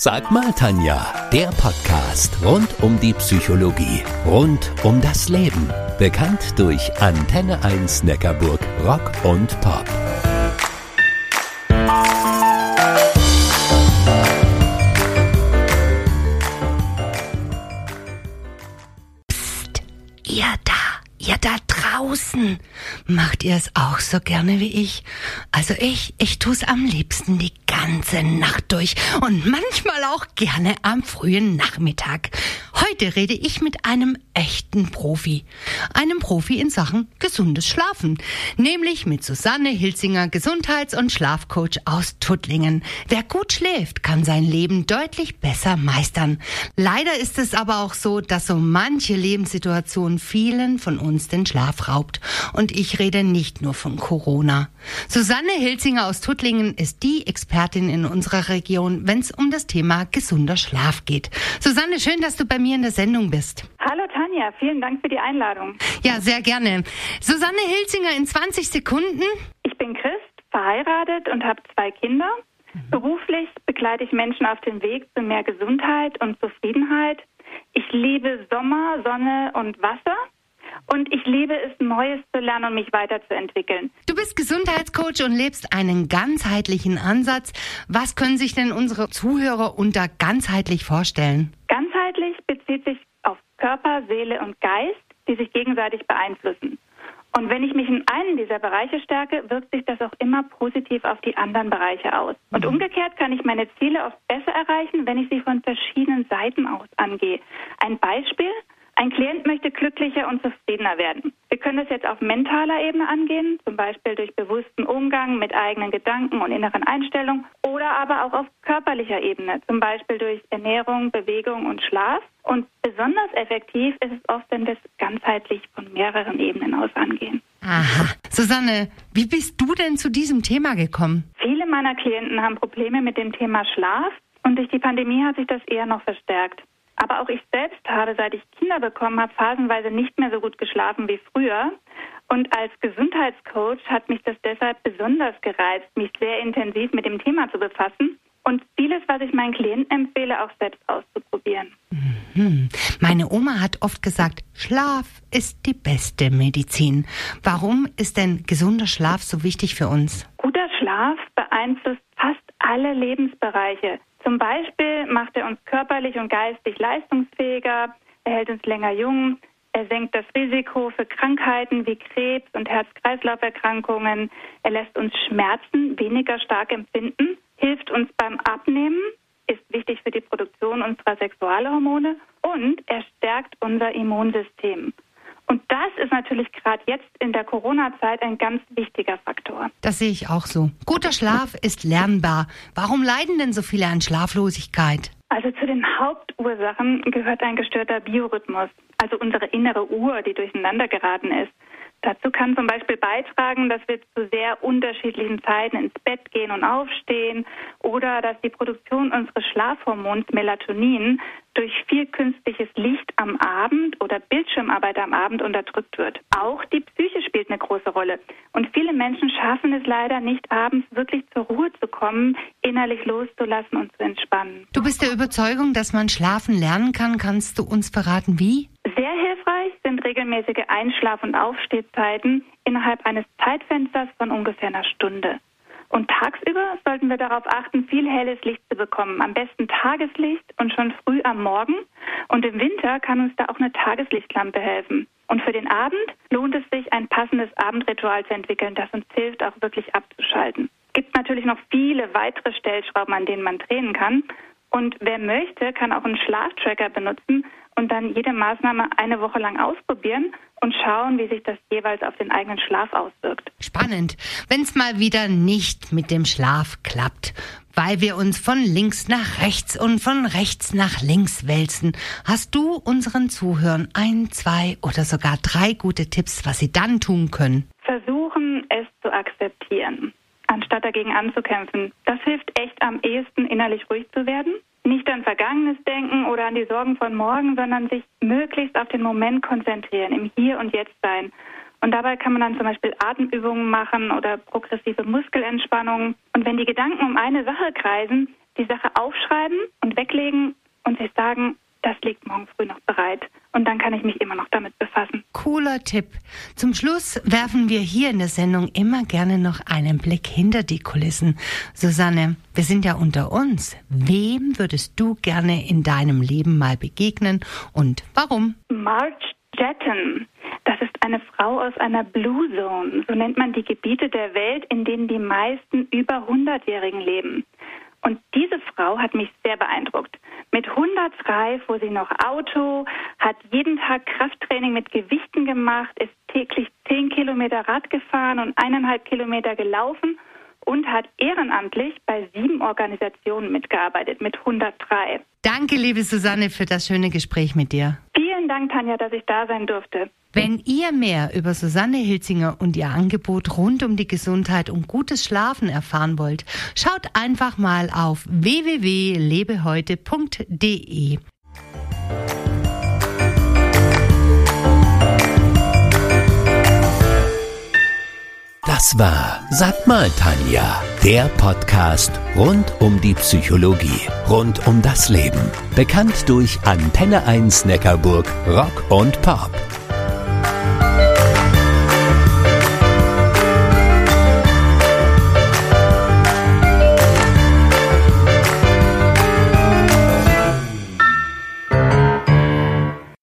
Sag mal, Tanja, der Podcast rund um die Psychologie, rund um das Leben. Bekannt durch Antenne 1 Neckarburg Rock und Pop. Psst, ihr da, ihr da draußen. Macht ihr es auch so gerne wie ich? Also ich, ich tu's am liebsten die ganze Nacht durch und manchmal auch gerne am frühen Nachmittag. Heute rede ich mit einem echten Profi. Einem Profi in Sachen gesundes Schlafen. Nämlich mit Susanne Hilzinger, Gesundheits- und Schlafcoach aus Tuttlingen. Wer gut schläft, kann sein Leben deutlich besser meistern. Leider ist es aber auch so, dass so manche Lebenssituation vielen von uns den Schlaf raubt. Und ich rede nicht nur von Corona. Susanne Hilzinger aus Tuttlingen ist die Expertin in unserer Region, wenn es um das Thema gesunder Schlaf geht. Susanne, schön, dass du bei mir in der Sendung bist. Hallo Tanja, vielen Dank für die Einladung. Ja, sehr gerne. Susanne Hilzinger in 20 Sekunden. Ich bin Christ, verheiratet und habe zwei Kinder. Mhm. Beruflich begleite ich Menschen auf dem Weg zu mehr Gesundheit und Zufriedenheit. Ich liebe Sommer, Sonne und Wasser. Und ich liebe es, Neues zu lernen und mich weiterzuentwickeln. Du bist Gesundheitscoach und lebst einen ganzheitlichen Ansatz. Was können sich denn unsere Zuhörer unter ganzheitlich vorstellen? Bezieht sich auf Körper, Seele und Geist, die sich gegenseitig beeinflussen. Und wenn ich mich in einen dieser Bereiche stärke, wirkt sich das auch immer positiv auf die anderen Bereiche aus. Und mhm. umgekehrt kann ich meine Ziele oft besser erreichen, wenn ich sie von verschiedenen Seiten aus angehe. Ein Beispiel, ein Klient möchte glücklicher und zufriedener werden. Wir können das jetzt auf mentaler Ebene angehen, zum Beispiel durch bewussten Umgang mit eigenen Gedanken und inneren Einstellungen, oder aber auch auf körperlicher Ebene, zum Beispiel durch Ernährung, Bewegung und Schlaf. Und besonders effektiv ist es oft, wenn wir es ganzheitlich von mehreren Ebenen aus angehen. Aha. Susanne, wie bist du denn zu diesem Thema gekommen? Viele meiner Klienten haben Probleme mit dem Thema Schlaf und durch die Pandemie hat sich das eher noch verstärkt. Aber auch ich selbst habe, seit ich Kinder bekommen habe, phasenweise nicht mehr so gut geschlafen wie früher. Und als Gesundheitscoach hat mich das deshalb besonders gereizt, mich sehr intensiv mit dem Thema zu befassen und vieles, was ich meinen Klienten empfehle, auch selbst auszuprobieren. Mhm. Meine Oma hat oft gesagt, Schlaf ist die beste Medizin. Warum ist denn gesunder Schlaf so wichtig für uns? Guter Schlaf beeinflusst fast alle Lebensbereiche. Zum Beispiel macht er uns körperlich und geistig leistungsfähiger, er hält uns länger jung, er senkt das Risiko für Krankheiten wie Krebs und Herz-Kreislauf-Erkrankungen, er lässt uns Schmerzen weniger stark empfinden, hilft uns beim Abnehmen, ist wichtig für die Produktion unserer Sexualhormone und er stärkt unser Immunsystem. Und das ist natürlich gerade jetzt in der Corona-Zeit ein ganz wichtiger Faktor. Das sehe ich auch so. Guter Schlaf ist lernbar. Warum leiden denn so viele an Schlaflosigkeit? Also zu den Hauptursachen gehört ein gestörter Biorhythmus, also unsere innere Uhr, die durcheinander geraten ist. Dazu kann zum Beispiel beitragen, dass wir zu sehr unterschiedlichen Zeiten ins Bett gehen und aufstehen oder dass die Produktion unseres Schlafhormons Melatonin durch viel künstliches Licht am Abend oder Bildschirmarbeit am Abend unterdrückt wird. Auch die Psyche spielt eine große Rolle. Und viele Menschen schaffen es leider nicht, abends wirklich zur Ruhe zu kommen, innerlich loszulassen und zu entspannen. Du bist der Überzeugung, dass man schlafen lernen kann. Kannst du uns verraten, wie? Sehr hilfreich sind regelmäßige Einschlaf- und Aufstehzeiten innerhalb eines Zeitfensters von ungefähr einer Stunde. Und tagsüber sollten wir darauf achten, viel helles Licht zu bekommen. Am besten Tageslicht und schon früh am Morgen. Und im Winter kann uns da auch eine Tageslichtlampe helfen. Und für den Abend lohnt es sich, ein passendes Abendritual zu entwickeln, das uns hilft, auch wirklich abzuschalten. Es gibt natürlich noch viele weitere Stellschrauben, an denen man drehen kann. Und wer möchte, kann auch einen Schlaftracker benutzen und dann jede Maßnahme eine Woche lang ausprobieren und schauen, wie sich das jeweils auf den eigenen Schlaf auswirkt. Spannend. Wenn es mal wieder nicht mit dem Schlaf klappt, weil wir uns von links nach rechts und von rechts nach links wälzen, hast du unseren Zuhörern ein, zwei oder sogar drei gute Tipps, was sie dann tun können? Versuchen, es zu akzeptieren, anstatt dagegen anzukämpfen. Das hilft echt am ehesten, innerlich ruhig zu werden nicht an Vergangenes denken oder an die Sorgen von morgen, sondern sich möglichst auf den Moment konzentrieren, im Hier und Jetzt sein. Und dabei kann man dann zum Beispiel Atemübungen machen oder progressive Muskelentspannungen. Und wenn die Gedanken um eine Sache kreisen, die Sache aufschreiben und weglegen und sich sagen, das liegt morgen früh noch bereit. Und dann kann ich mich immer noch damit befassen. Cooler Tipp. Zum Schluss werfen wir hier in der Sendung immer gerne noch einen Blick hinter die Kulissen. Susanne, wir sind ja unter uns. Wem würdest du gerne in deinem Leben mal begegnen und warum? Marge Jetton. Das ist eine Frau aus einer Blue Zone. So nennt man die Gebiete der Welt, in denen die meisten über 100-Jährigen leben. Und diese Frau hat mich sehr beeindruckt. Mit 103 fuhr sie noch Auto, hat jeden Tag Krafttraining mit Gewichten gemacht, ist täglich 10 Kilometer Rad gefahren und eineinhalb Kilometer gelaufen und hat ehrenamtlich bei sieben Organisationen mitgearbeitet mit 103. Danke, liebe Susanne, für das schöne Gespräch mit dir. Vielen Dank, Tanja, dass ich da sein durfte. Wenn ihr mehr über Susanne Hilzinger und ihr Angebot rund um die Gesundheit und gutes Schlafen erfahren wollt, schaut einfach mal auf www.lebeheute.de. Das war Sag mal Tanja, der Podcast rund um die Psychologie, rund um das Leben. Bekannt durch Antenne 1 Neckarburg, Rock und Pop.